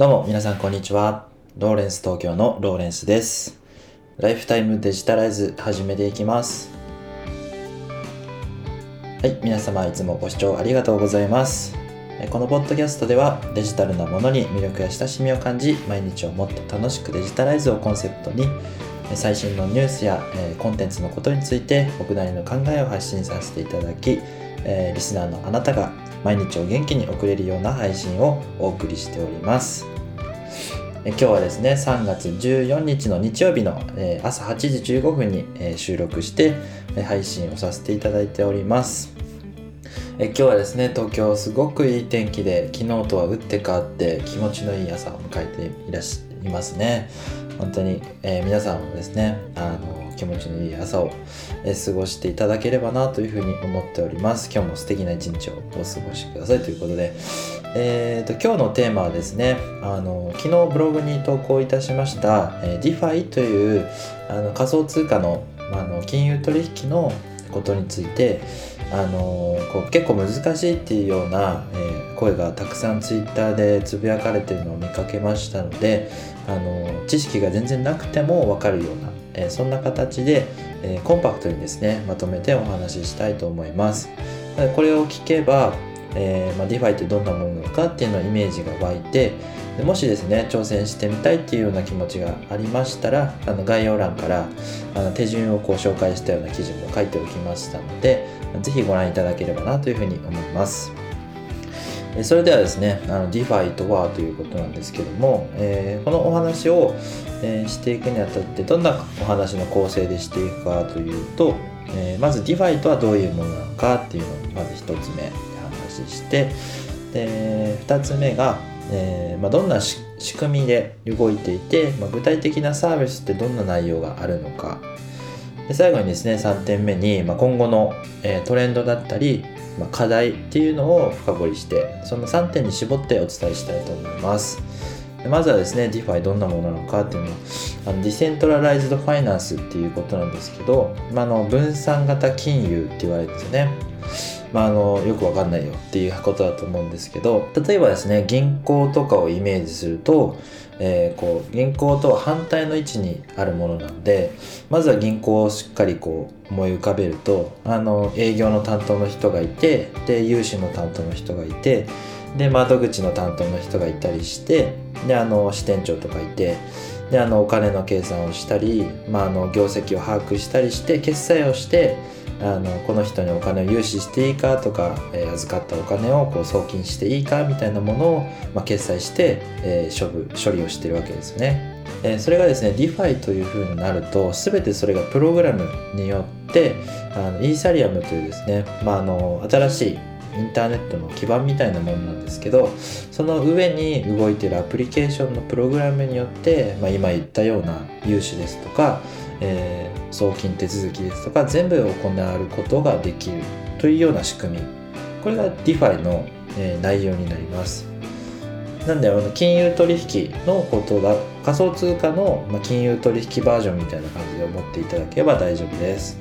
どうも皆さんこんにちは。ローレンス東京のローレンスです。ライフタイムデジタライズ始めていきます。はい、皆様いつもご視聴ありがとうございます。えこのポッドキャストではデジタルなものに魅力や親しみを感じ、毎日をもっと楽しくデジタライズをコンセプトに、最新のニュースや、コンテンツのことについて僕なりの考えを発信させていただき、リスナーのあなたが毎日を元気に送れるような配信をお送りしております。今日はですね3月14日の日曜日の、朝8時15分に、収録して、配信をさせていただいております。え今日はですね東京すごくいい天気で昨日とは打って変わって気持ちのいい朝を迎えていらっしゃいますね本当に、えー皆さんもですねあの気持ちのいい朝を、え過ごしていただければなというふうに思っております。今日も素敵な一日をお過ごしください。ということでえー、と今日のテーマはですねあの昨日ブログに投稿いたしました、えー、DeFi というあの仮想通貨のあの金融取引のことについてあのこう結構難しいっていうような、えー声がたくさんツイッターでつぶやかれてるのを見かけましたのであの知識が全然なくても分かるような、えーそんな形で、えーコンパクトにですねまとめてお話ししたいと思います。これを聞けばえーまあ、DeFi ってどんなものなのかっていうのをイメージが湧いてでもしですね挑戦してみたいっていうような気持ちがありましたらあの概要欄からあの手順をこう紹介したような記事も書いておきましたのでぜひご覧いただければなというふうに思います。それではですね DeFi とはということなんですけども、えーこのお話を、えーしていくにあたってどんなお話の構成でしていくかというと、えーまず DeFi とはどういうものなのかっていうのをまず1つ目で話してで2つ目が、えーまあ、どんな仕組みで動いていて、まあ、具体的なサービスってどんな内容があるのか。で最後にですね3点目に、まあ、今後の、えートレンドだったり、ま、課題っていうのを深掘りしてその3点に絞ってお伝えしたいと思います。まずはですね DeFi どんなものなのかっていうのはあの decentralized finance っていうことなんですけど、まあ、の分散型金融って言われるんですよねまあ、あのよくわかんないよっていうことだと思うんですけど例えばですね銀行とかをイメージすると、えーこう銀行とは反対の位置にあるものなのでまずは銀行をしっかりこう思い浮かべるとあの営業の担当の人がいてで融資の担当の人がいてで窓口の担当の人がいたりしてであの支店長とかいてであのお金の計算をしたり、まあ、あの業績を把握したりして決済をしてあのこの人にお金を融資していいかとか、えー預かったお金をこう送金していいかみたいなものを、まあ、決済して、えー処分処理をしてるわけですね。えーそれがですね DeFi というふうになると全てそれがプログラムによってあのイーサリアムというですね、まあ、あの新しいインターネットの基盤みたいなものなんですけどその上に動いているアプリケーションのプログラムによって、まあ、今言ったような融資ですとか、えー送金手続きですとか全部行われることができるというような仕組み。これが DeFi の、えー内容になります。なんであの金融取引のことだ仮想通貨の、まあ、金融取引バージョンみたいな感じで思っていただければ大丈夫です。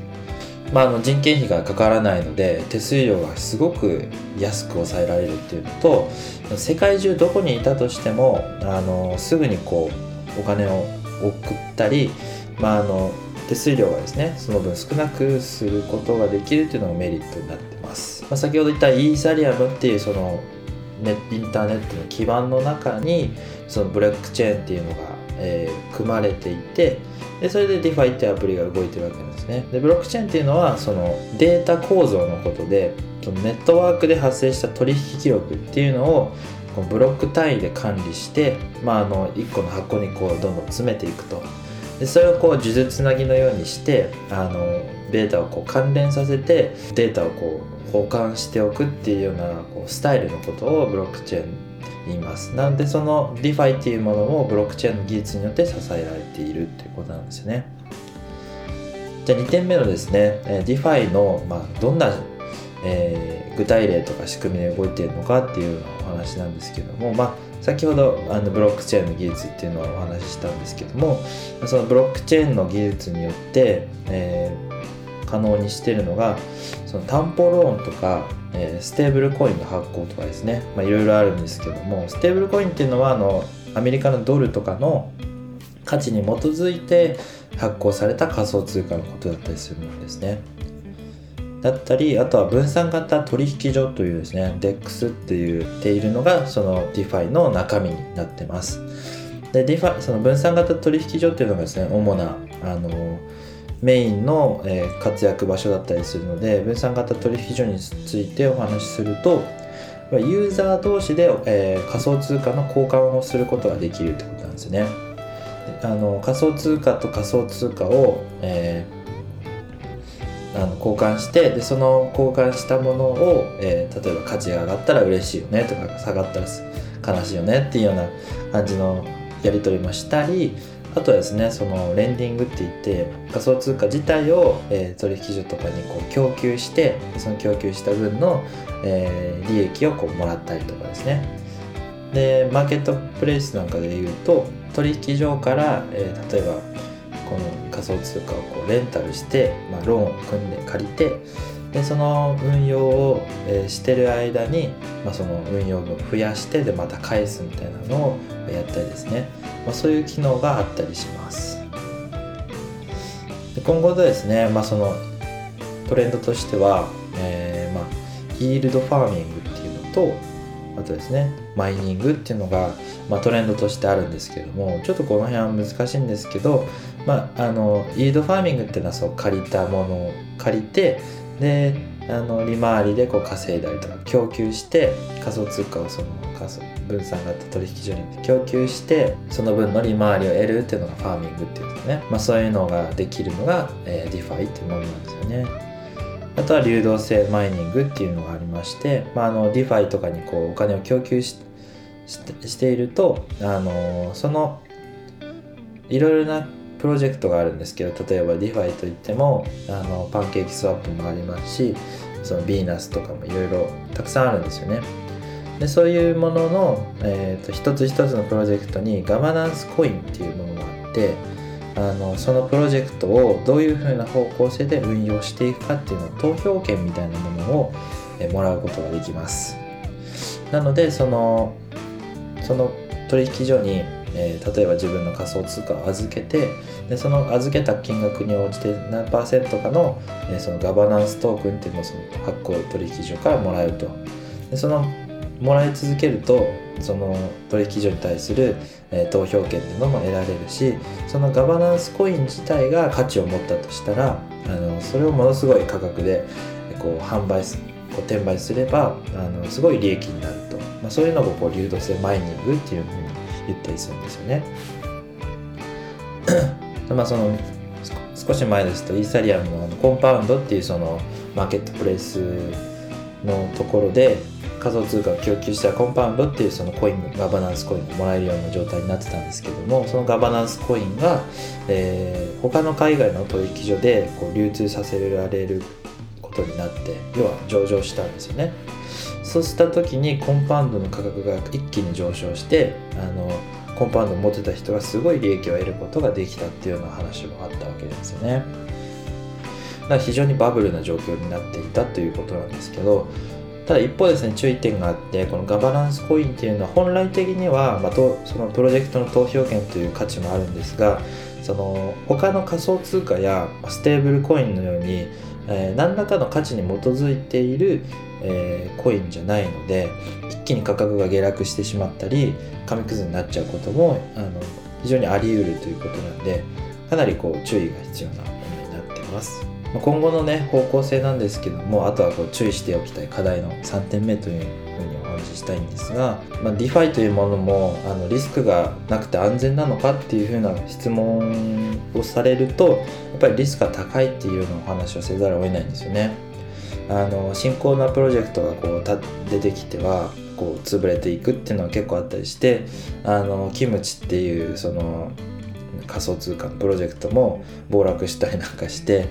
まあ、あの人件費がかからないので手数料がすごく安く抑えられるっていうのと世界中どこにいたとしてもあのすぐにこうお金を送ったり、まあ、あの手数料がですねその分少なくすることができるっていうのがメリットになってます、まあ、先ほど言ったイーサリアムっていうそのネインターネットの基盤の中にそのブロックチェーンっていうのが、えー組まれていてでそれで DeFi っていうアプリが動いてるわけなんですね。でブロックチェーンっていうのはそのデータ構造のことでそのネットワークで発生した取引記録っていうのをこうブロック単位で管理して、まあ、あの1個の箱にこうどんどん詰めていくと。でそれをこう数珠つなぎのようにしてあのデータをこう関連させてデータをこう保管しておくっていうようなこうスタイルのことをブロックチェーン言います。なのでその DeFi っていうものもブロックチェーンの技術によって支えられているっていうことなんですよね。じゃあ2点目のですね DeFi の、まあ、どんな、えー具体例とか仕組みで動いているのかっていうようなお話なんですけども、まあ、先ほどあのブロックチェーンの技術っていうのはお話ししたんですけどもそのブロックチェーンの技術によって、えー可能にしてるのがその担保ローンとか、えーステーブルコインの発行とかですね、いろいろあるんですけどもステーブルコインっていうのはあのアメリカのドルとかの価値に基づいて発行された仮想通貨のことだったりするんですね。だったりあとは分散型取引所というですね DEX って言っているのがその DeFi の中身になってます。で DeFi その分散型取引所っていうのがですね主なあのメインの、えー、活躍場所だったりするので分散型取引所についてお話しするとユーザー同士で、えー、仮想通貨の交換をすることができるってことなんですね。あの仮想通貨と仮想通貨を、えーあの交換してでその交換したものを、えー、例えば価値が上がったら嬉しいよねとか下がったら悲しいよねっていうような感じのやり取りもしたりあとはですねそのレンディングって言って仮想通貨自体を、えー、取引所とかにこう供給してその供給した分の、えー、利益をこうもらったりとかですね。でマーケットプレイスなんかで言うと取引所から、えー、例えばこの仮想通貨をこうレンタルして、まあ、ローンを組んで借りてでその運用を、えー、してる間に、まあ、その運用分増やしてでまた返すみたいなのをやったりですね、まあ、そういう機能があったりします。で今後ですね、まあ、そのトレンドとしては、えーまあ、 yield farming っていうのとあとですねマイニングっていうのが、まあ、トレンドとしてあるんですけどもちょっとこの辺は難しいんですけど、まあ、あの yield farming っていうのはそう借りたものを借りてであの利回りでこう稼いだりとか供給して仮想通貨をその仮想分散型取引所に供給してその分の利回りを得るっていうのが farming っていうですね、まあ、そういうのができるのが、えー、 DeFi っていうものなんですよね。あとは流動性マイニングっていうのがありまして、まあ、あの DeFi とかにこうお金を供給ししているとあのそのいろいろなプロジェクトがあるんですけど例えば DeFi といってもあの PancakeSwap もありますしその Venus とかもいろいろたくさんあるんですよね。でそういうものの、えーと、一つ一つのプロジェクトにガバナンスコインっていうものがあってあのそのプロジェクトをどういうふうな方向性で運用していくかっていうの投票権みたいなものを、えもらうことができます。なのでそのその取引所にえー、例えば自分の仮想通貨を預けてでその預けた金額に応じて何パーセントかの,、えー、そのガバナンストークンっていうのをその発行取引所からもらえると。でそのもらい続けるとその取引所に対する、えー、投票権っていうのも得られるしそのガバナンスコイン自体が価値を持ったとしたらあのそれをものすごい価格でこう販売すこう転売すればあのすごい利益になると、まあ、そういうのをこう流動性マイニングっていうふうに言ったりするんですよね。まあその少し前ですとイーサリアムのコンパウンドっていうそのマーケットプレイスのところで仮想通貨を供給したコンパウンドっていうそのコインガバナンスコインがもらえるような状態になってたんですけどもそのガバナンスコインが、えー、他の海外の取引所でこう流通させられることになって要は上場したんですよね。そうした時にコンパウンドの価格が一気に上昇してあのコンパウンドを持ってた人がすごい利益を得ることができたっていうような話もあったわけですよねだから非常にバブルな状況になっていたということなんですけどただ一方ですね注意点があってこのガバナンスコインっていうのは本来的には、まあ、そのプロジェクトの投票権という価値もあるんですがその他の仮想通貨やステーブルコインのように、えー、何らかの価値に基づいているえー、コインじゃないので一気に価格が下落してしまったり紙くずになっちゃうこともあの非常にあり得るということなんでかなりこう注意が必要なものになっています今後のね方向性なんですけどもあとはこう注意しておきたい課題の3点目という話ししたいんですが、まあ、DeFi というものもあのリスクがなくて安全なのかっていうふうな質問をされるとやっぱりリスクが高いっていうようなお話をせざるを得ないんですよね。あの新興なプロジェクトがこう出てきてはこう潰れていくっていうのは結構あったりしてあのキムチっていうその仮想通貨のプロジェクトも暴落したりなんかして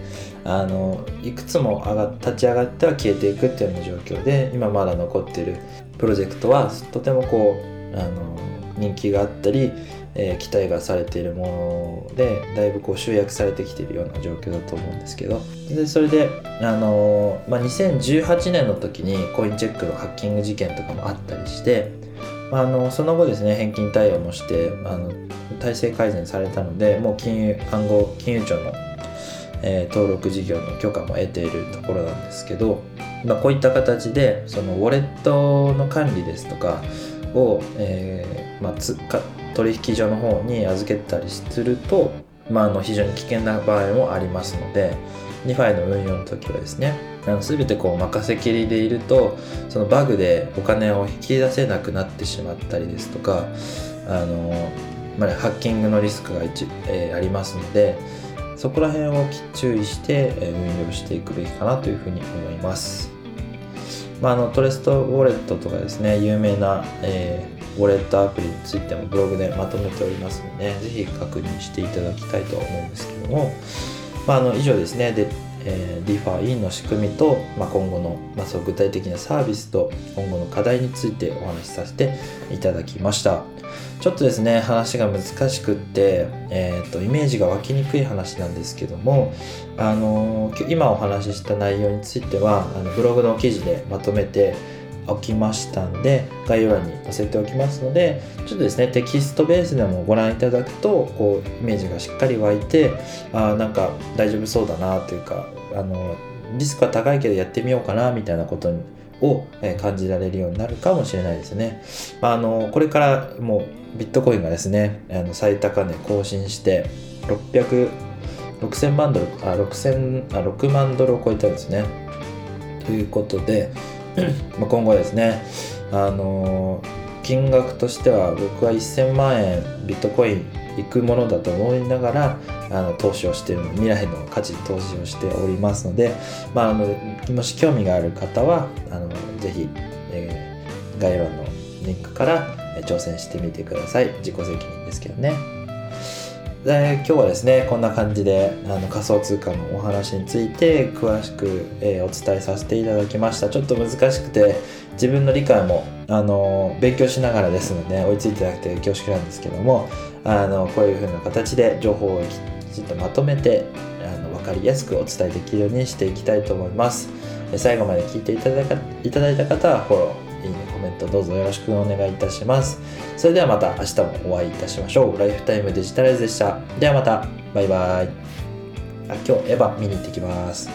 あのいくつも上が立ち上がっては消えていくっていうような状況で今まだ残ってるプロジェクトはとてもこうあの人気があったりえー、期待がされているものでだいぶこう集約されてきているような状況だと思うんですけど。でそれで、あのー、まあ、2018年の時にコインチェックのハッキング事件とかもあったりしてまあのその後ですね返金対応もしてあの体制改善されたのでもう金融暗号金融庁の、えー、登録事業の許可も得ているところなんですけど、まあ、こういった形でそのウォレットの管理ですとかを、えーまあ、つか取引所の方に預けたりすると、まあ、あの非常に危険な場合もありますので DeFi の運用の時はですねあの全てこう任せきりでいるとそのバグでお金を引き出せなくなってしまったりですとかあの、まあ、ハッキングのリスクが、えー、ありますのでそこら辺を注意して、運用していくべきかなというふうに思います。まあ、あのトレストウォレットとかですね有名な、えー、ウォレットアプリについてもブログでまとめておりますので是非確認していただきたいと思うんですけども、まあ、あの以上ですねで、えー、DeFi の仕組みと、まあ、今後の、まあ、そう具体的なサービスと今後の課題についてお話しさせていただきました。ちょっとですね話が難しくって、えーと、イメージが湧きにくい話なんですけども、あのー、今お話しした内容についてはあのブログの記事でまとめておきましたんで概要欄に載せておきますのでちょっとですねテキストベースでもご覧いただくとこうイメージがしっかり湧いてあなんか大丈夫そうだなというかあのリスクは高いけどやってみようかなみたいなことを感じられるようになるかもしれないですね。あのこれからもうビットコインがですねあの最高値更新して600 6000万ドルあ6000あ6万ドルを超えたんですね。ということでま今後ですね、あの金額としては僕は1000万円ビットコインいくものだと思いながらあの投資をしている未来の価値投資をしておりますので、まあ、あのもし興味がある方はあのぜひ、えー、概要欄のリンクから挑戦してみてください自己責任ですけどね。で今日はですねこんな感じであの仮想通貨のお話について詳しく、えー、お伝えさせていただきましたちょっと難しくて自分の理解もあの勉強しながらですので追いついてなくて恐縮なんですけどもあのこういう風な形で情報をきちんとまとめてあの分かりやすくお伝えできるようにしていきたいと思います最後まで聞いていただいただいた方はフォローいいね、コメントどうぞよろしくお願いいたします。それではまた明日もお会いいたしましょう。ライフタイムデジタライズでした。ではまた、バイバイ。あ今日エヴァ見に行ってきます。